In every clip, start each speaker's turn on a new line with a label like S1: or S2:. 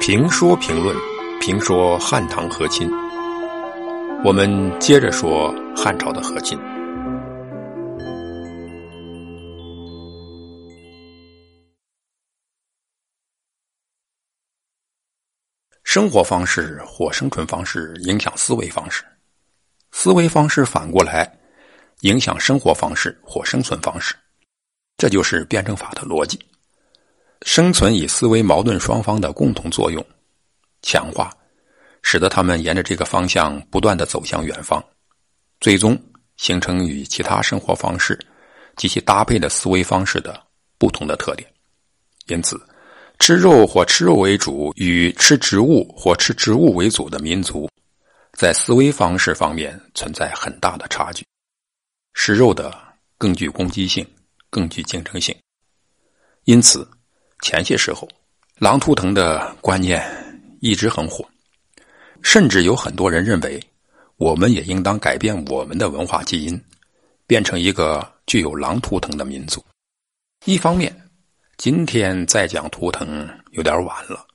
S1: 评说评论，评说汉唐和亲。我们接着说汉朝的和亲。生活方式或生存方式影响思维方式，思维方式反过来影响生活方式或生存方式，这就是辩证法的逻辑。生存与思维矛盾双方的共同作用，强化，使得他们沿着这个方向不断的走向远方，最终形成与其他生活方式及其搭配的思维方式的不同的特点。因此，吃肉或吃肉为主与吃植物或吃植物为主的民族，在思维方式方面存在很大的差距。食肉的更具攻击性，更具竞争性，因此。前些时候，狼图腾的观念一直很火，甚至有很多人认为，我们也应当改变我们的文化基因，变成一个具有狼图腾的民族。一方面，今天再讲图腾有点晚了，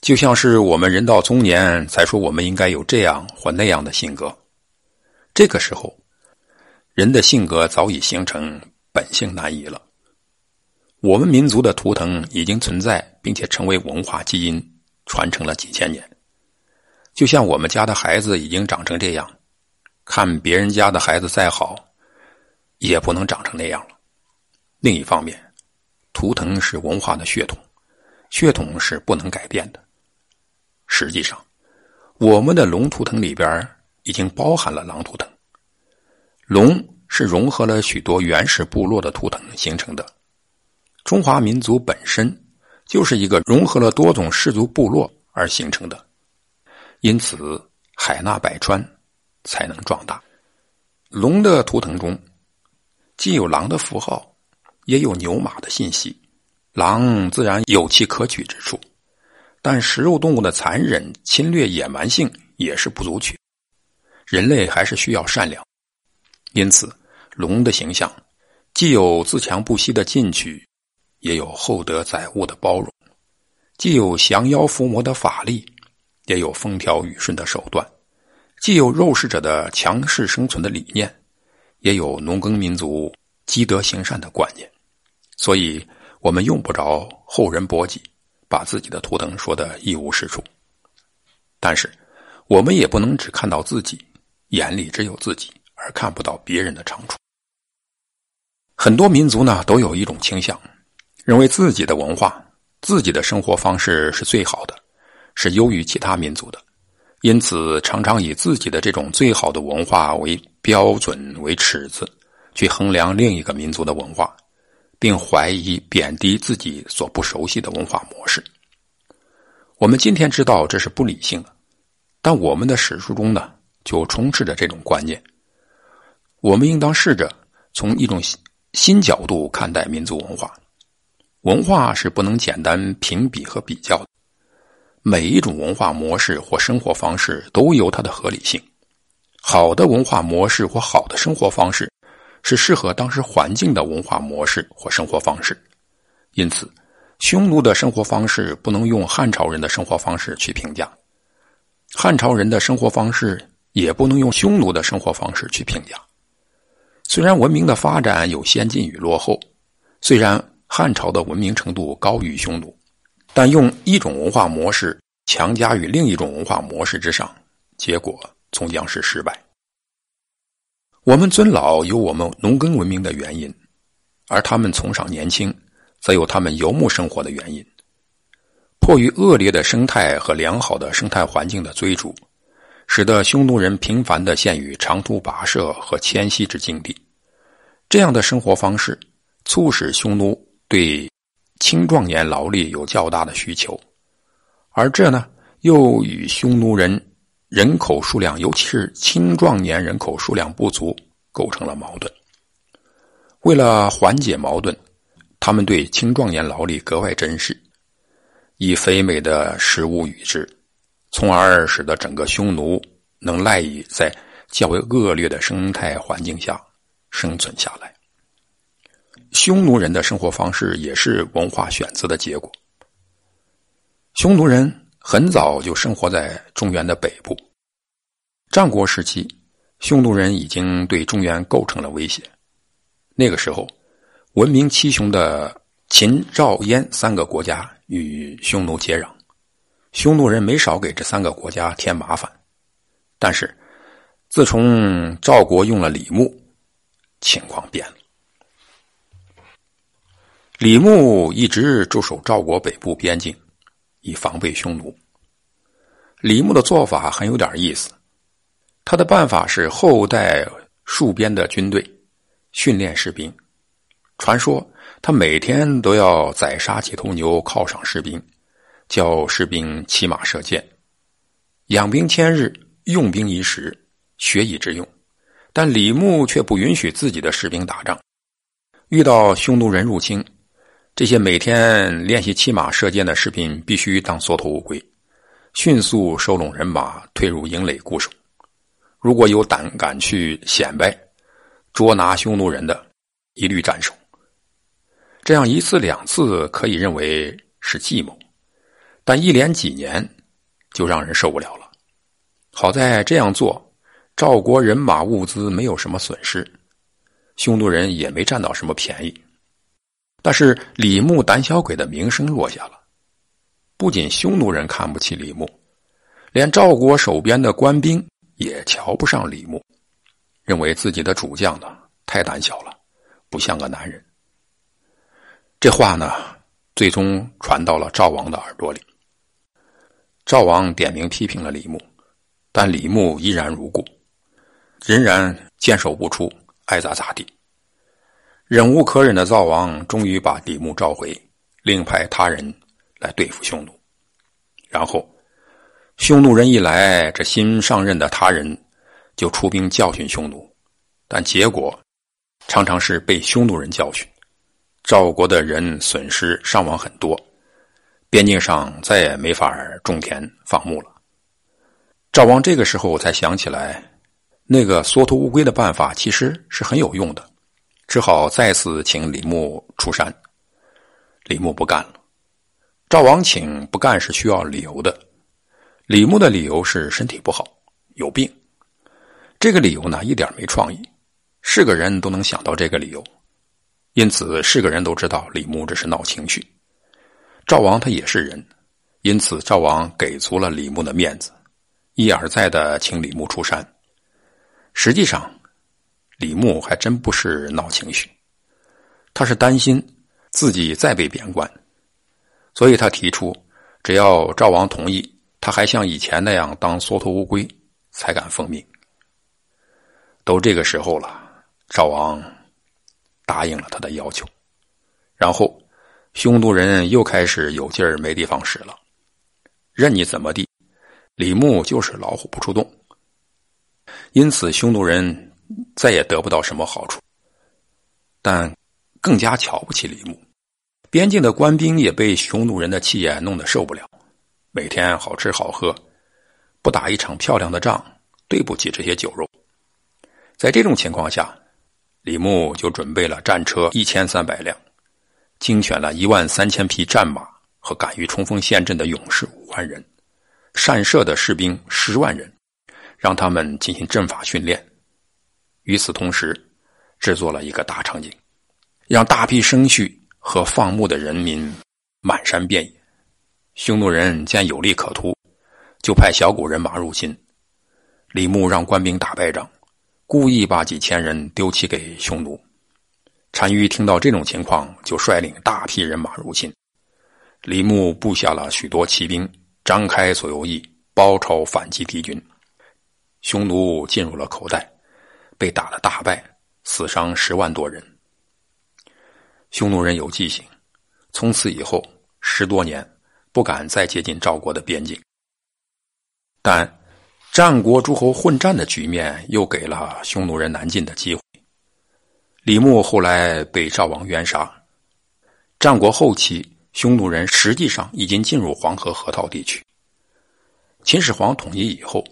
S1: 就像是我们人到中年才说我们应该有这样或那样的性格，这个时候，人的性格早已形成，本性难移了。我们民族的图腾已经存在，并且成为文化基因，传承了几千年。就像我们家的孩子已经长成这样，看别人家的孩子再好，也不能长成那样了。另一方面，图腾是文化的血统，血统是不能改变的。实际上，我们的龙图腾里边已经包含了狼图腾。龙是融合了许多原始部落的图腾形成的。中华民族本身就是一个融合了多种氏族部落而形成的，因此海纳百川，才能壮大。龙的图腾中，既有狼的符号，也有牛马的信息。狼自然有其可取之处，但食肉动物的残忍、侵略、野蛮性也是不足取。人类还是需要善良，因此龙的形象既有自强不息的进取。也有厚德载物的包容，既有降妖伏魔的法力，也有风调雨顺的手段；既有肉食者的强势生存的理念，也有农耕民族积德行善的观念。所以，我们用不着后人博己，把自己的图腾说的一无是处。但是，我们也不能只看到自己，眼里只有自己，而看不到别人的长处。很多民族呢，都有一种倾向。认为自己的文化、自己的生活方式是最好的，是优于其他民族的，因此常常以自己的这种最好的文化为标准、为尺子，去衡量另一个民族的文化，并怀疑、贬低自己所不熟悉的文化模式。我们今天知道这是不理性的，但我们的史书中呢，就充斥着这种观念。我们应当试着从一种新角度看待民族文化。文化是不能简单评比和比较的，每一种文化模式或生活方式都有它的合理性。好的文化模式或好的生活方式，是适合当时环境的文化模式或生活方式。因此，匈奴的生活方式不能用汉朝人的生活方式去评价，汉朝人的生活方式也不能用匈奴的生活方式去评价。虽然文明的发展有先进与落后，虽然。汉朝的文明程度高于匈奴，但用一种文化模式强加于另一种文化模式之上，结果终将是失败。我们尊老有我们农耕文明的原因，而他们崇尚年轻，则有他们游牧生活的原因。迫于恶劣的生态和良好的生态环境的追逐，使得匈奴人频繁的陷于长途跋涉和迁徙之境地。这样的生活方式，促使匈奴。对青壮年劳力有较大的需求，而这呢，又与匈奴人人口数量，尤其是青壮年人口数量不足，构成了矛盾。为了缓解矛盾，他们对青壮年劳力格外珍视，以肥美的食物与之，从而使得整个匈奴能赖以在较为恶劣的生态环境下生存下来。匈奴人的生活方式也是文化选择的结果。匈奴人很早就生活在中原的北部。战国时期，匈奴人已经对中原构成了威胁。那个时候，闻名七雄的秦、赵、燕三个国家与匈奴接壤，匈奴人没少给这三个国家添麻烦。但是，自从赵国用了李牧，情况变了。李牧一直驻守赵国北部边境，以防备匈奴。李牧的做法很有点意思。他的办法是后代戍边的军队训练士兵。传说他每天都要宰杀几头牛犒赏士兵，教士兵骑马射箭。养兵千日，用兵一时，学以致用。但李牧却不允许自己的士兵打仗。遇到匈奴人入侵，这些每天练习骑马射箭的士兵必须当缩头乌龟，迅速收拢人马，退入营垒固守。如果有胆敢去显摆、捉拿匈奴人的，一律斩首。这样一次两次可以认为是计谋，但一连几年就让人受不了了。好在这样做，赵国人马物资没有什么损失，匈奴人也没占到什么便宜。但是李牧胆小鬼的名声落下了，不仅匈奴人看不起李牧，连赵国守边的官兵。也瞧不上李牧，认为自己的主将呢太胆小了，不像个男人。这话呢，最终传到了赵王的耳朵里。赵王点名批评了李牧，但李牧依然如故，仍然坚守不出，爱咋咋地。忍无可忍的赵王终于把李牧召回，另派他人来对付匈奴，然后。匈奴人一来，这新上任的他人就出兵教训匈奴，但结果常常是被匈奴人教训，赵国的人损失伤亡很多，边境上再也没法种田放牧了。赵王这个时候才想起来，那个缩头乌龟的办法其实是很有用的，只好再次请李牧出山。李牧不干了，赵王请不干是需要理由的。李牧的理由是身体不好，有病。这个理由呢，一点没创意，是个人都能想到这个理由，因此是个人都知道李牧这是闹情绪。赵王他也是人，因此赵王给足了李牧的面子，一而再的请李牧出山。实际上，李牧还真不是闹情绪，他是担心自己再被贬官，所以他提出，只要赵王同意。他还像以前那样当缩头乌龟，才敢奉命。都这个时候了，赵王答应了他的要求，然后匈奴人又开始有劲儿没地方使了。任你怎么地，李牧就是老虎不出洞。因此，匈奴人再也得不到什么好处，但更加瞧不起李牧。边境的官兵也被匈奴人的气焰弄得受不了。每天好吃好喝，不打一场漂亮的仗，对不起这些酒肉。在这种情况下，李牧就准备了战车一千三百辆，精选了一万三千匹战马和敢于冲锋陷阵的勇士五万人，善射的士兵十万人，让他们进行阵法训练。与此同时，制作了一个大场景，让大批生畜和放牧的人民满山遍野。匈奴人见有利可图，就派小股人马入侵。李牧让官兵打败仗，故意把几千人丢弃给匈奴。单于听到这种情况，就率领大批人马入侵。李牧布下了许多骑兵，张开左右翼，包抄反击敌军。匈奴进入了口袋，被打了大败，死伤十万多人。匈奴人有记性，从此以后十多年。不敢再接近赵国的边境，但战国诸侯混战的局面又给了匈奴人南进的机会。李牧后来被赵王冤杀。战国后期，匈奴人实际上已经进入黄河河套地区。秦始皇统一以后，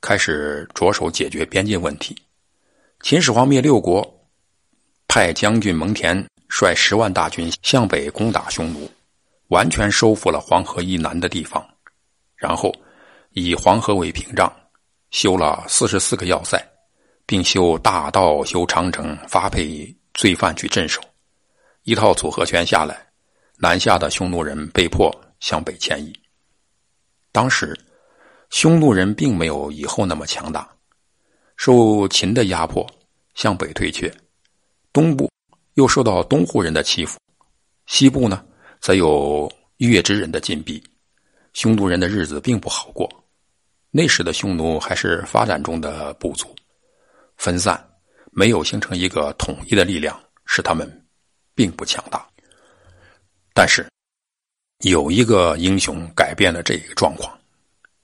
S1: 开始着手解决边境问题。秦始皇灭六国，派将军蒙恬率十万大军向北攻打匈奴，完全收复了黄河以南的地方，然后以黄河为屏障，修了四十四个要塞，并修大道、修长城，发配罪犯去镇守。一套组合拳下来，南下的匈奴人被迫向北迁移。当时，匈奴人并没有以后那么强大，受秦的压迫，向北退却，东部。又受到东户人的欺负，西部呢，则有月之人的禁闭，匈奴人的日子并不好过。那时的匈奴还是发展中的部族，分散，没有形成一个统一的力量，使他们并不强大。但是，有一个英雄改变了这个状况，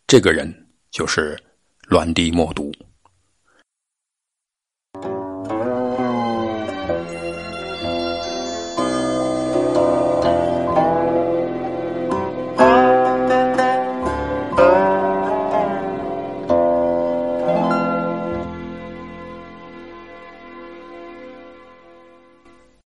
S1: 这个人就是栾帝莫毒。